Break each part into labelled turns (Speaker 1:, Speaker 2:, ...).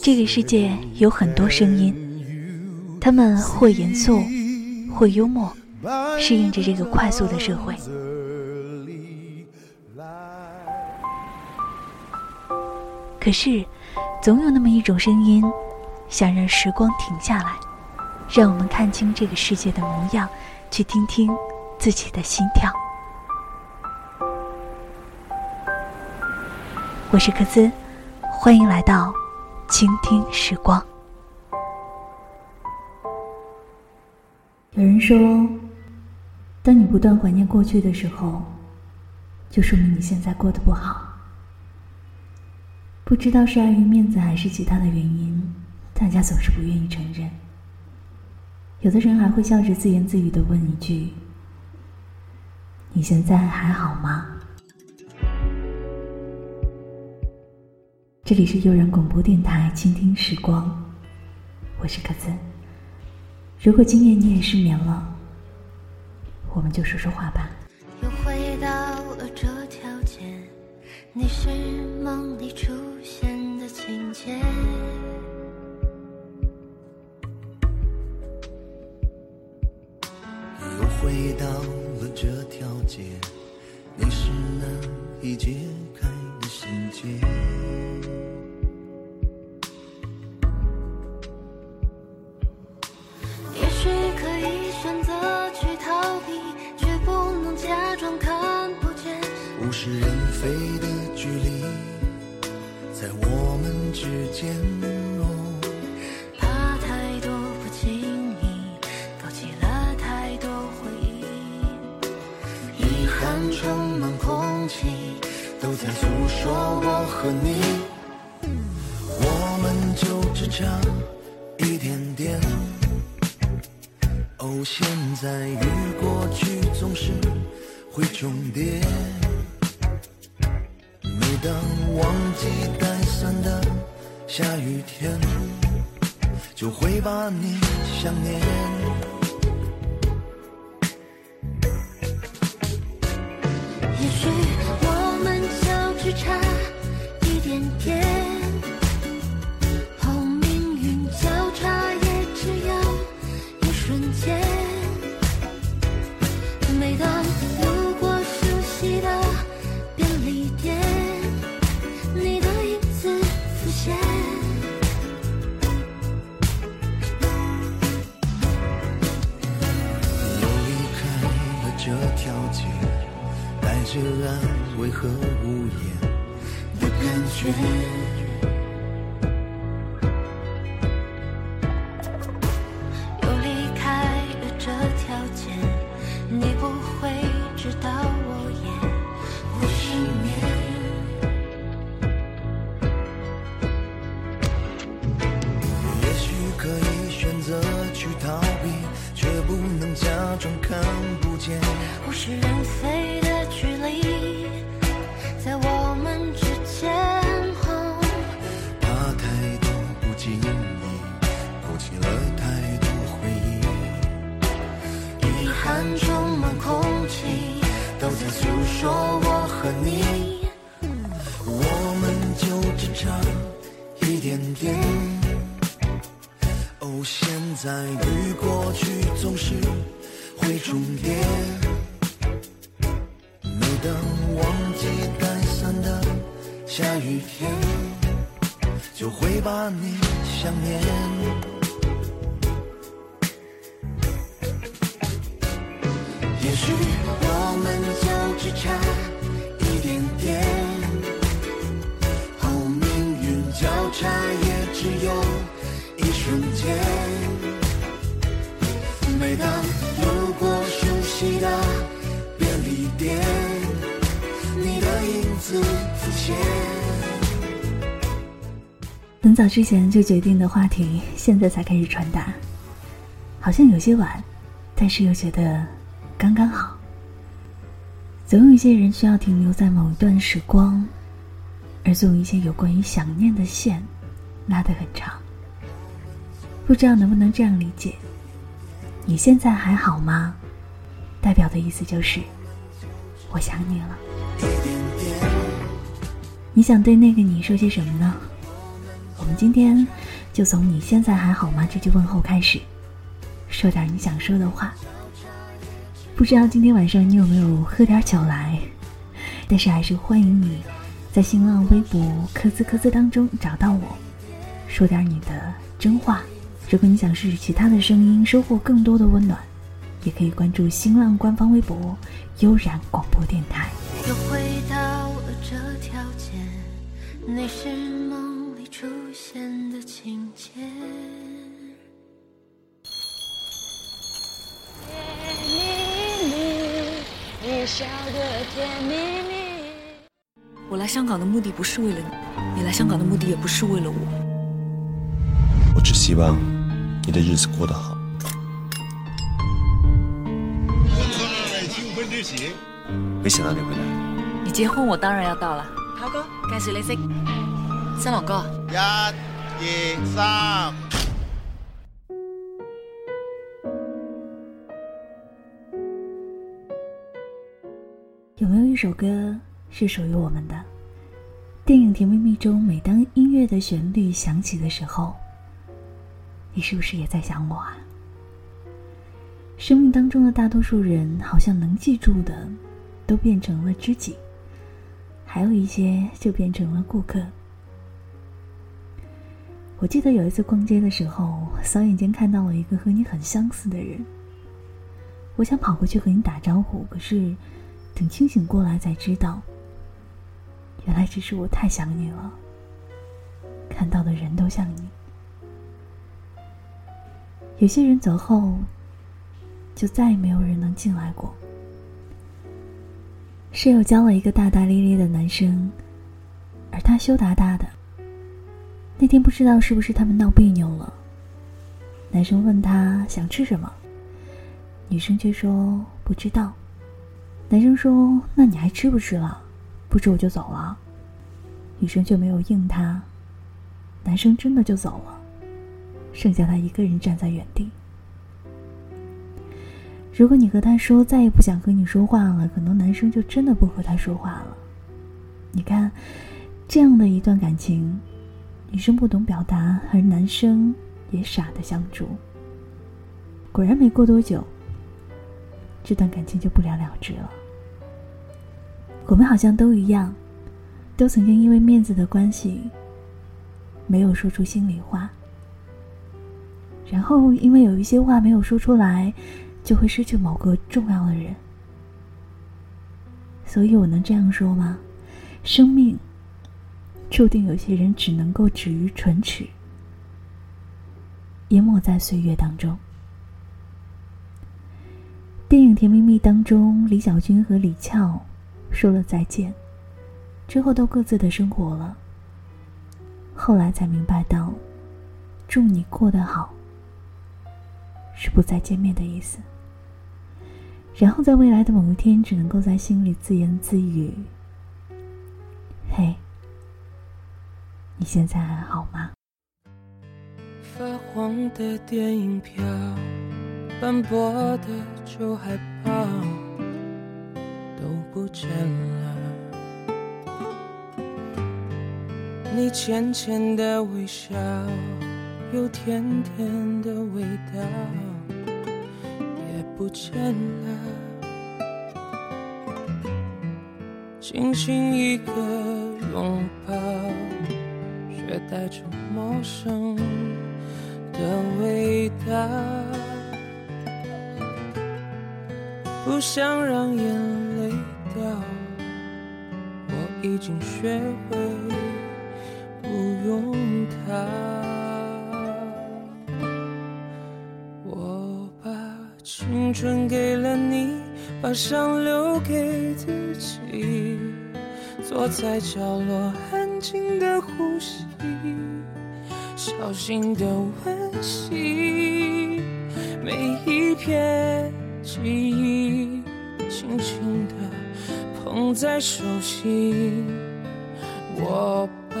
Speaker 1: 这个世界有很多声音，他们或严肃，或幽默，适应着这个快速的社会。可是，总有那么一种声音，想让时光停下来，让我们看清这个世界的模样，去听听自己的心跳。我是克孜，欢迎来到倾听时光。有人说，当你不断怀念过去的时候，就说明你现在过得不好。不知道是碍于面子还是其他的原因，大家总是不愿意承认。有的人还会笑着自言自语的问一句：“你现在还好吗？”这里是悠然广播电台，倾听时光，我是可子。如果今夜你也失眠了，我们就说说话吧。
Speaker 2: 又回到了这条街，你是梦里出现的。情节。
Speaker 3: 又回到了这条街，你是难以解开的心结。在我们。之间哦，
Speaker 2: 怕太多不经意，勾起了太多回忆，
Speaker 3: 遗憾充满空气，都在诉说我和你，当路过熟悉的便利店，你的影子浮现。
Speaker 1: 很早之前就决定的话题，现在才开始传达，好像有些晚，但是又觉得刚刚好。总有一些人需要停留在某一段时光，而总有一些有关于想念的线拉得很长。不知道能不能这样理解？你现在还好吗？代表的意思就是，我想你了。你想对那个你说些什么呢？我们今天就从“你现在还好吗”这句问候开始，说点你想说的话。不知道今天晚上你有没有喝点酒来？但是还是欢迎你，在新浪微博“科兹科兹”当中找到我，说点你的真话。如果你想试试其他的声音，收获更多的温暖，也可以关注新浪官方微博“悠然广播电台”。
Speaker 2: 又回到了这条街，你是梦里出现的情节。你笑得甜蜜蜜。
Speaker 4: 我来香港的目的不是为了你，你来香港的目的也不是为了我。
Speaker 5: 我只希望你的日子过得好。没想到你会来，
Speaker 4: 你结婚我当然要到了。涛哥，介紹你識新郎哥。
Speaker 6: 一、二、三。
Speaker 1: 有没有一首歌是属于我们的？电影《甜蜜蜜》中，每当音乐的旋律响起的时候，你是不是也在想我啊？生命当中的大多数人，好像能记住的，都变成了知己，还有一些就变成了顾客。我记得有一次逛街的时候，扫眼间看到了一个和你很相似的人，我想跑过去和你打招呼，可是等清醒过来才知道，原来只是我太想你了，看到的人都像你。有些人走后。就再也没有人能进来过。室友交了一个大大咧咧的男生，而他羞答答的。那天不知道是不是他们闹别扭了，男生问他想吃什么，女生却说不知道。男生说：“那你还吃不吃了？不吃我就走了。”女生却没有应他，男生真的就走了，剩下他一个人站在原地。如果你和他说再也不想和你说话了，可能男生就真的不和他说话了。你看，这样的一段感情，女生不懂表达，而男生也傻的相助。果然没过多久，这段感情就不了了之了。我们好像都一样，都曾经因为面子的关系，没有说出心里话，然后因为有一些话没有说出来。就会失去某个重要的人，所以我能这样说吗？生命注定有些人只能够止于唇齿，淹没在岁月当中。电影《甜蜜蜜》当中，李小军和李翘说了再见，之后都各自的生活了。后来才明白到，祝你过得好，是不再见面的意思。然后在未来的某一天，只能够在心里自言自语：“嘿，你现在还好吗？”
Speaker 7: 发黄的电影票，斑驳的旧海报，都不见了。你浅浅的微笑，有甜甜的味道。不见了，轻轻一个拥抱，却带着陌生的味道。不想让眼泪掉，我已经学会不用它。青春给了你，把伤留给自己。坐在角落，安静的呼吸，小心的温习每一片记忆，轻轻的捧在手心。我把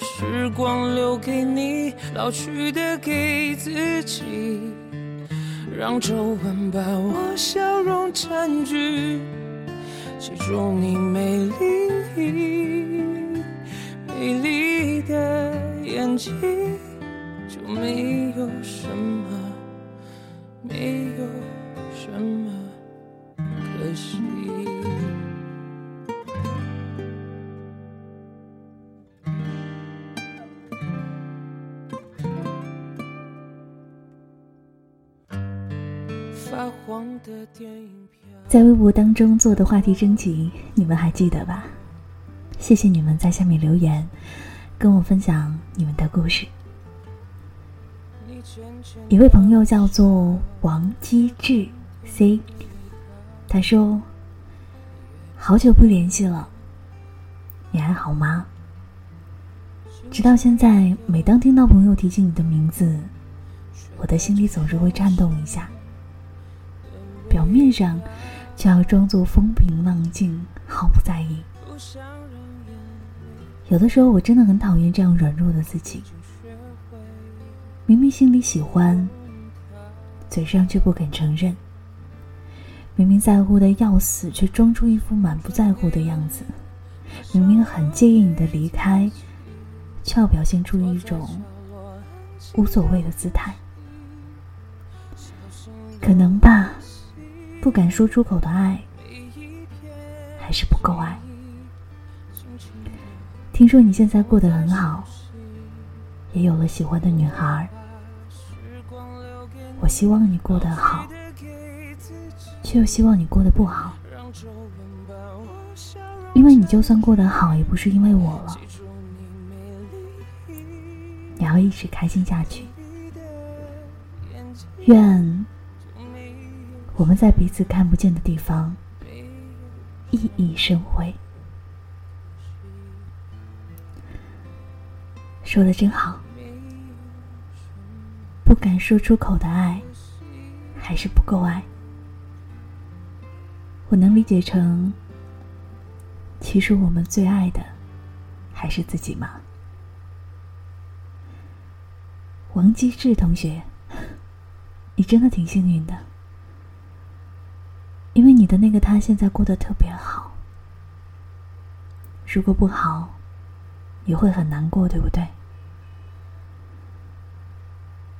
Speaker 7: 时光留给你，老去的给自己。让皱纹把我笑容占据，记住你美丽、美丽的眼睛，就没有什么，没有什么可惜。
Speaker 1: 在微博当中做的话题征集，你们还记得吧？谢谢你们在下面留言，跟我分享你们的故事。一位朋友叫做王基志 C，他说：“好久不联系了，你还好吗？”直到现在，每当听到朋友提起你的名字，我的心里总是会颤动一下。表面上，却要装作风平浪静，毫不在意。有的时候，我真的很讨厌这样软弱的自己。明明心里喜欢，嘴上却不肯承认；明明在乎的要死，却装出一副满不在乎的样子；明明很介意你的离开，却要表现出一种无所谓的姿态。可能。不敢说出口的爱，还是不够爱。听说你现在过得很好，也有了喜欢的女孩。我希望你过得好，却又希望你过得不好。因为你就算过得好，也不是因为我了。你要一直开心下去。愿。我们在彼此看不见的地方熠熠生辉，说的真好。不敢说出口的爱，还是不够爱。我能理解成，其实我们最爱的还是自己吗？王基志同学，你真的挺幸运的。因为你的那个他现在过得特别好，如果不好，也会很难过，对不对？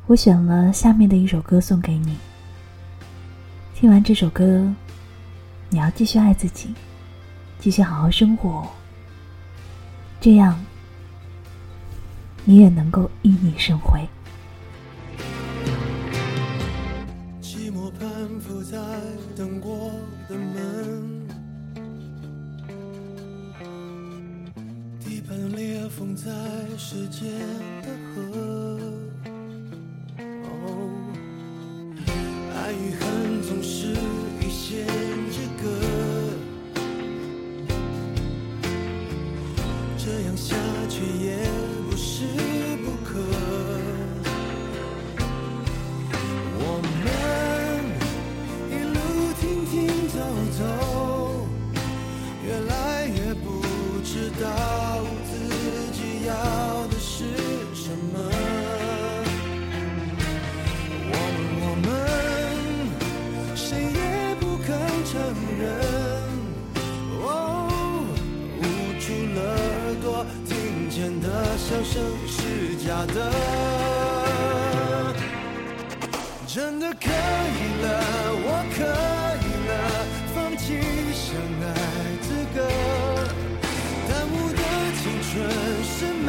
Speaker 1: 我选了下面的一首歌送给你。听完这首歌，你要继续爱自己，继续好好生活，这样你也能够熠熠生辉。
Speaker 8: 地板裂缝在时间的河。相爱资格，耽误的青春是美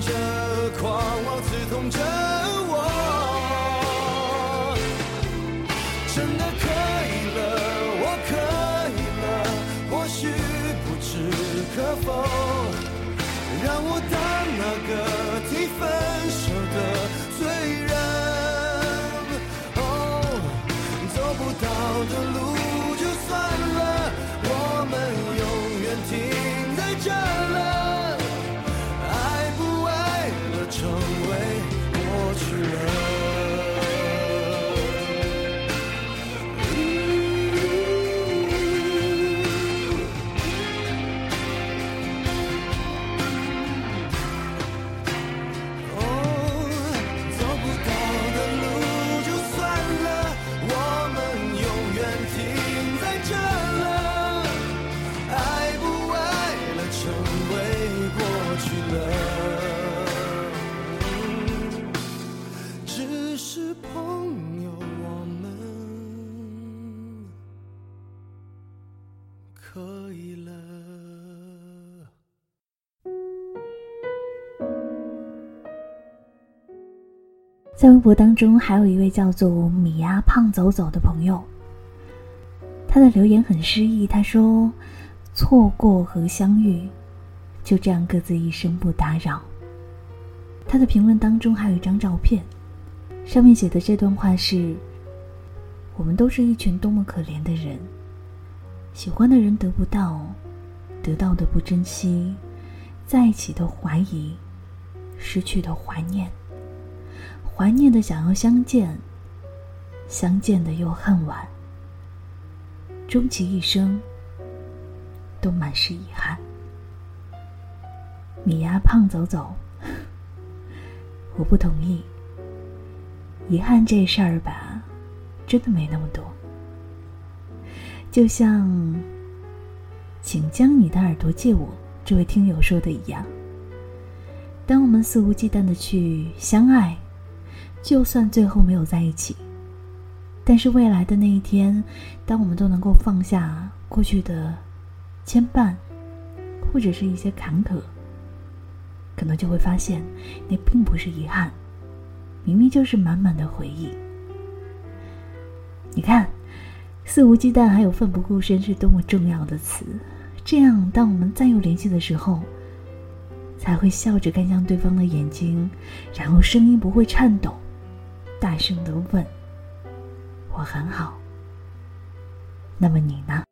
Speaker 8: 着，狂妄刺痛着在
Speaker 1: 微博当中，还有一位叫做米丫胖走走的朋友，他的留言很诗意。他说：“错过和相遇，就这样各自一生不打扰。”他的评论当中还有一张照片，上面写的这段话是：“我们都是一群多么可怜的人，喜欢的人得不到，得到的不珍惜，在一起的怀疑，失去的怀念。”怀念的想要相见，相见的又恨晚，终其一生都满是遗憾。米丫胖走走，我不同意。遗憾这事儿吧，真的没那么多。就像，请将你的耳朵借我，这位听友说的一样，当我们肆无忌惮的去相爱。就算最后没有在一起，但是未来的那一天，当我们都能够放下过去的牵绊，或者是一些坎坷，可能就会发现，那并不是遗憾，明明就是满满的回忆。你看，肆无忌惮还有奋不顾身是多么重要的词，这样当我们再有联系的时候。才会笑着看向对方的眼睛，然后声音不会颤抖，大声的问：“我很好。”那么你呢？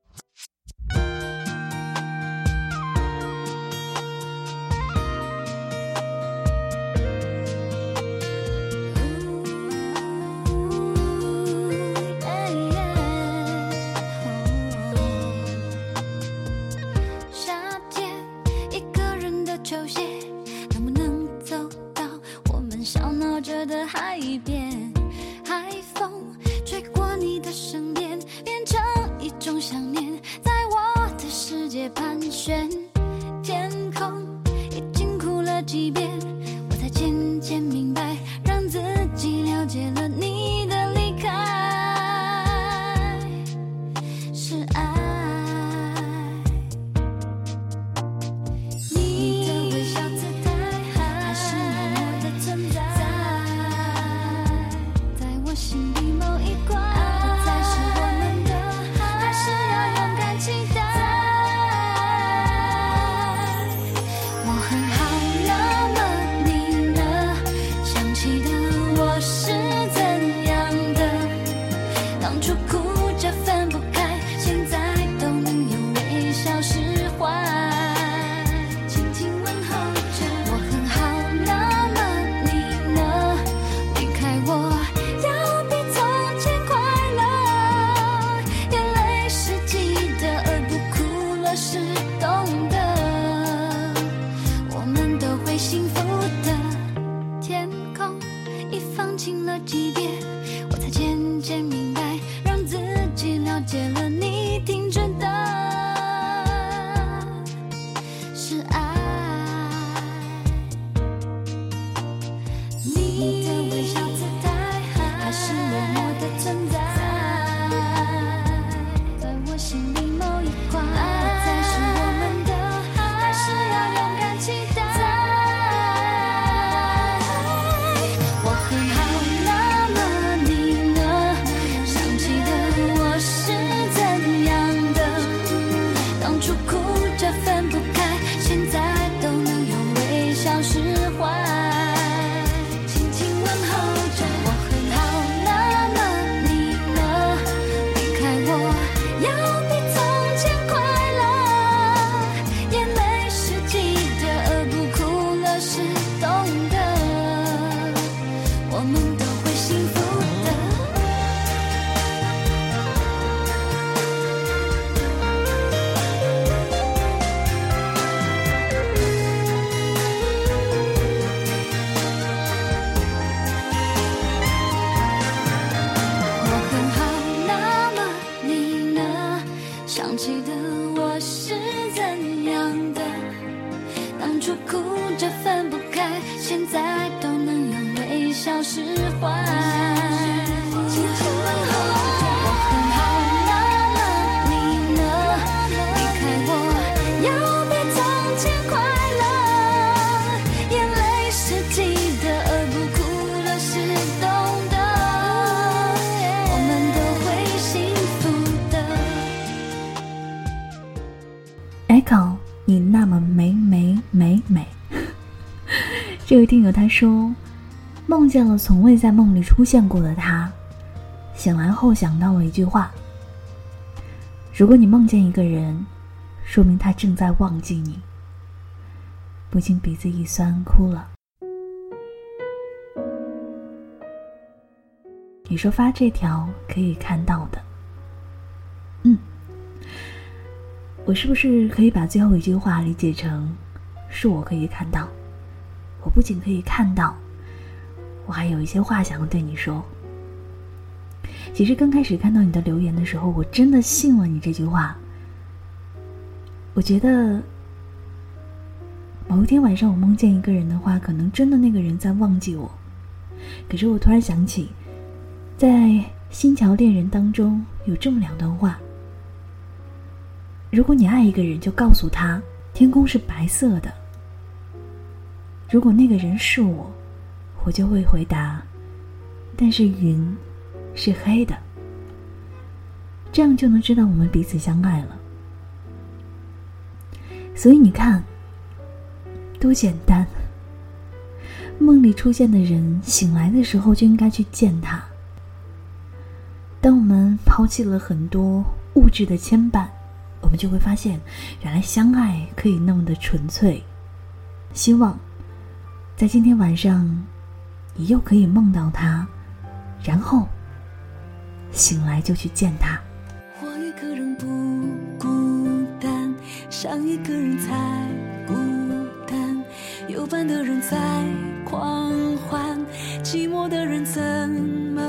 Speaker 2: 的？当
Speaker 1: 他说，梦见了从未在梦里出现过的他，醒来后想到了一句话：如果你梦见一个人，说明他正在忘记你。不禁鼻子一酸，哭了。你说发这条可以看到的，嗯。我是不是可以把最后一句话理解成，是我可以看到？我不仅可以看到，我还有一些话想要对你说。其实刚开始看到你的留言的时候，我真的信了你这句话。我觉得，某一天晚上我梦见一个人的话，可能真的那个人在忘记我。可是我突然想起，在《新桥恋人》当中有这么两段话。如果你爱一个人，就告诉他天空是白色的。如果那个人是我，我就会回答，但是云是黑的。这样就能知道我们彼此相爱了。所以你看，多简单。梦里出现的人，醒来的时候就应该去见他。当我们抛弃了很多物质的牵绊，我们就会发现，原来相爱可以那么的纯粹。希望在今天晚上，你又可以梦到他，然后醒来就去见他。
Speaker 2: 我一个人不孤单，想一个人才孤单。有伴的人在狂欢，寂寞的人怎么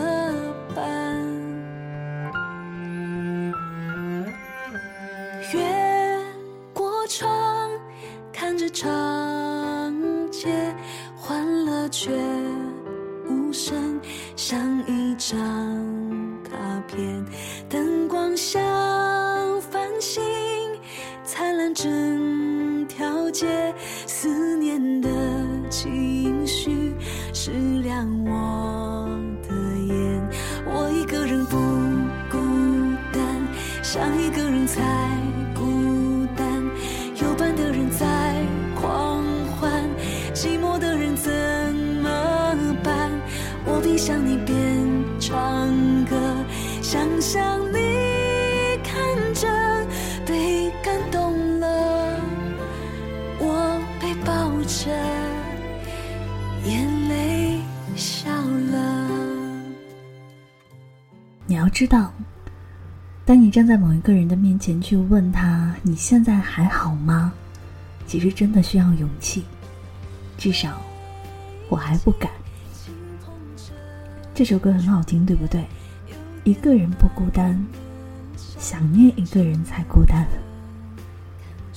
Speaker 2: 办？越
Speaker 1: 雪。要知道，当你站在某一个人的面前去问他你现在还好吗？其实真的需要勇气，至少我还不敢。这首歌很好听，对不对？一个人不孤单，想念一个人才孤单。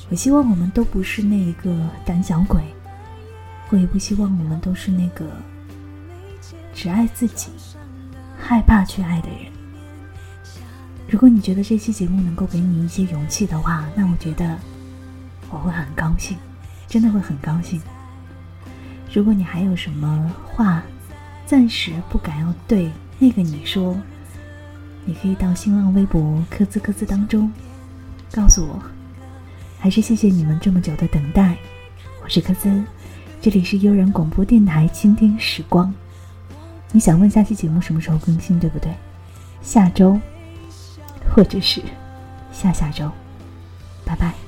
Speaker 1: 我希望我们都不是那一个胆小鬼，我也不希望我们都是那个只爱自己、害怕去爱的人。如果你觉得这期节目能够给你一些勇气的话，那我觉得我会很高兴，真的会很高兴。如果你还有什么话，暂时不敢要对那个你说，你可以到新浪微博“科兹科兹”当中告诉我。还是谢谢你们这么久的等待，我是科兹，这里是悠然广播电台，倾听时光。你想问下期节目什么时候更新，对不对？下周。或者是下下周，拜拜。